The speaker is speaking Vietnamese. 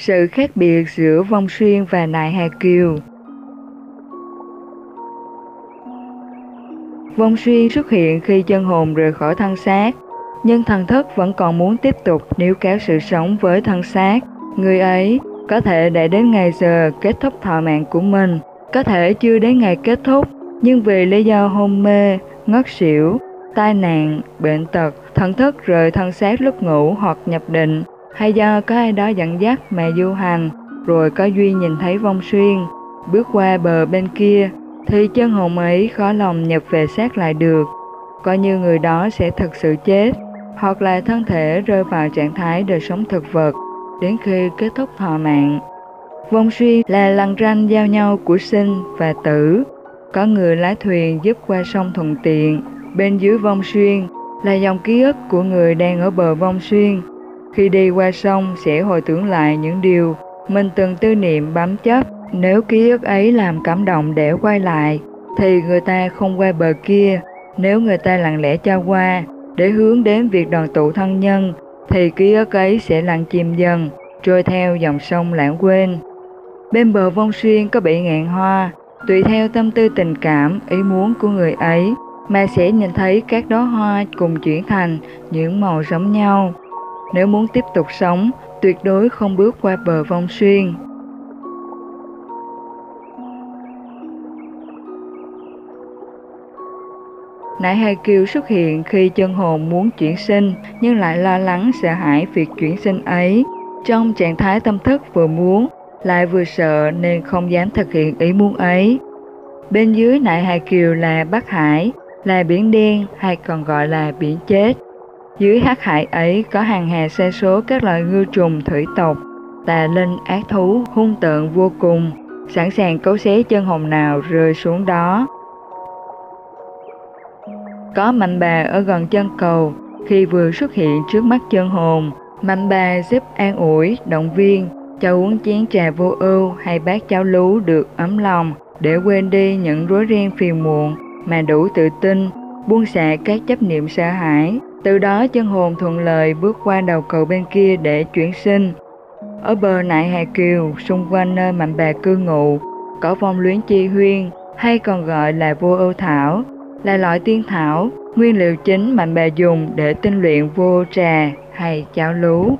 Sự khác biệt giữa Vong Xuyên và Nại Hà Kiều Vong Xuyên xuất hiện khi chân hồn rời khỏi thân xác, nhưng thần thức vẫn còn muốn tiếp tục níu kéo sự sống với thân xác. Người ấy có thể để đến ngày giờ kết thúc thọ mạng của mình, có thể chưa đến ngày kết thúc, nhưng vì lý do hôn mê, ngất xỉu, tai nạn, bệnh tật, thần thức rời thân xác lúc ngủ hoặc nhập định, hay do có ai đó dẫn dắt mà du hành, rồi có duy nhìn thấy vong xuyên, bước qua bờ bên kia, thì chân hồn ấy khó lòng nhập về xác lại được, coi như người đó sẽ thực sự chết, hoặc là thân thể rơi vào trạng thái đời sống thực vật, đến khi kết thúc thọ mạng. Vong xuyên là lằn ranh giao nhau của sinh và tử, có người lái thuyền giúp qua sông thuận tiện, bên dưới vong xuyên là dòng ký ức của người đang ở bờ vong xuyên. Khi đi qua sông sẽ hồi tưởng lại những điều mình từng tư niệm bám chấp. Nếu ký ức ấy làm cảm động để quay lại, thì người ta không qua bờ kia. Nếu người ta lặng lẽ cho qua, để hướng đến việc đoàn tụ thân nhân, thì ký ức ấy sẽ lặng chìm dần, trôi theo dòng sông lãng quên. Bên bờ vong xuyên có bị ngạn hoa, tùy theo tâm tư tình cảm, ý muốn của người ấy, mà sẽ nhìn thấy các đóa hoa cùng chuyển thành những màu giống nhau. Nếu muốn tiếp tục sống, tuyệt đối không bước qua bờ vong xuyên. Nại Hài Kiều xuất hiện khi chân hồn muốn chuyển sinh nhưng lại lo lắng sợ hãi việc chuyển sinh ấy. Trong trạng thái tâm thức vừa muốn, lại vừa sợ nên không dám thực hiện ý muốn ấy. Bên dưới Nại Hài Kiều là Bắc Hải, là biển đen hay còn gọi là biển chết. Dưới hắc hải ấy có hàng hà xe số các loài ngư trùng thủy tộc, tà linh ác thú hung tợn vô cùng, sẵn sàng cấu xé chân hồn nào rơi xuống đó. Có mạnh bà ở gần chân cầu, khi vừa xuất hiện trước mắt chân hồn, mạnh bà giúp an ủi, động viên, cho uống chén trà vô ưu hay bát cháo lú được ấm lòng để quên đi những rối ren phiền muộn mà đủ tự tin, buông xả các chấp niệm sợ hãi. Từ đó chân hồn thuận lợi bước qua đầu cầu bên kia để chuyển sinh. Ở bờ nại Hà Kiều, xung quanh nơi mạnh bà cư ngụ, có phong luyến chi huyên, hay còn gọi là vô ưu thảo, là loại tiên thảo, nguyên liệu chính mạnh bà dùng để tinh luyện vô trà hay cháo lú.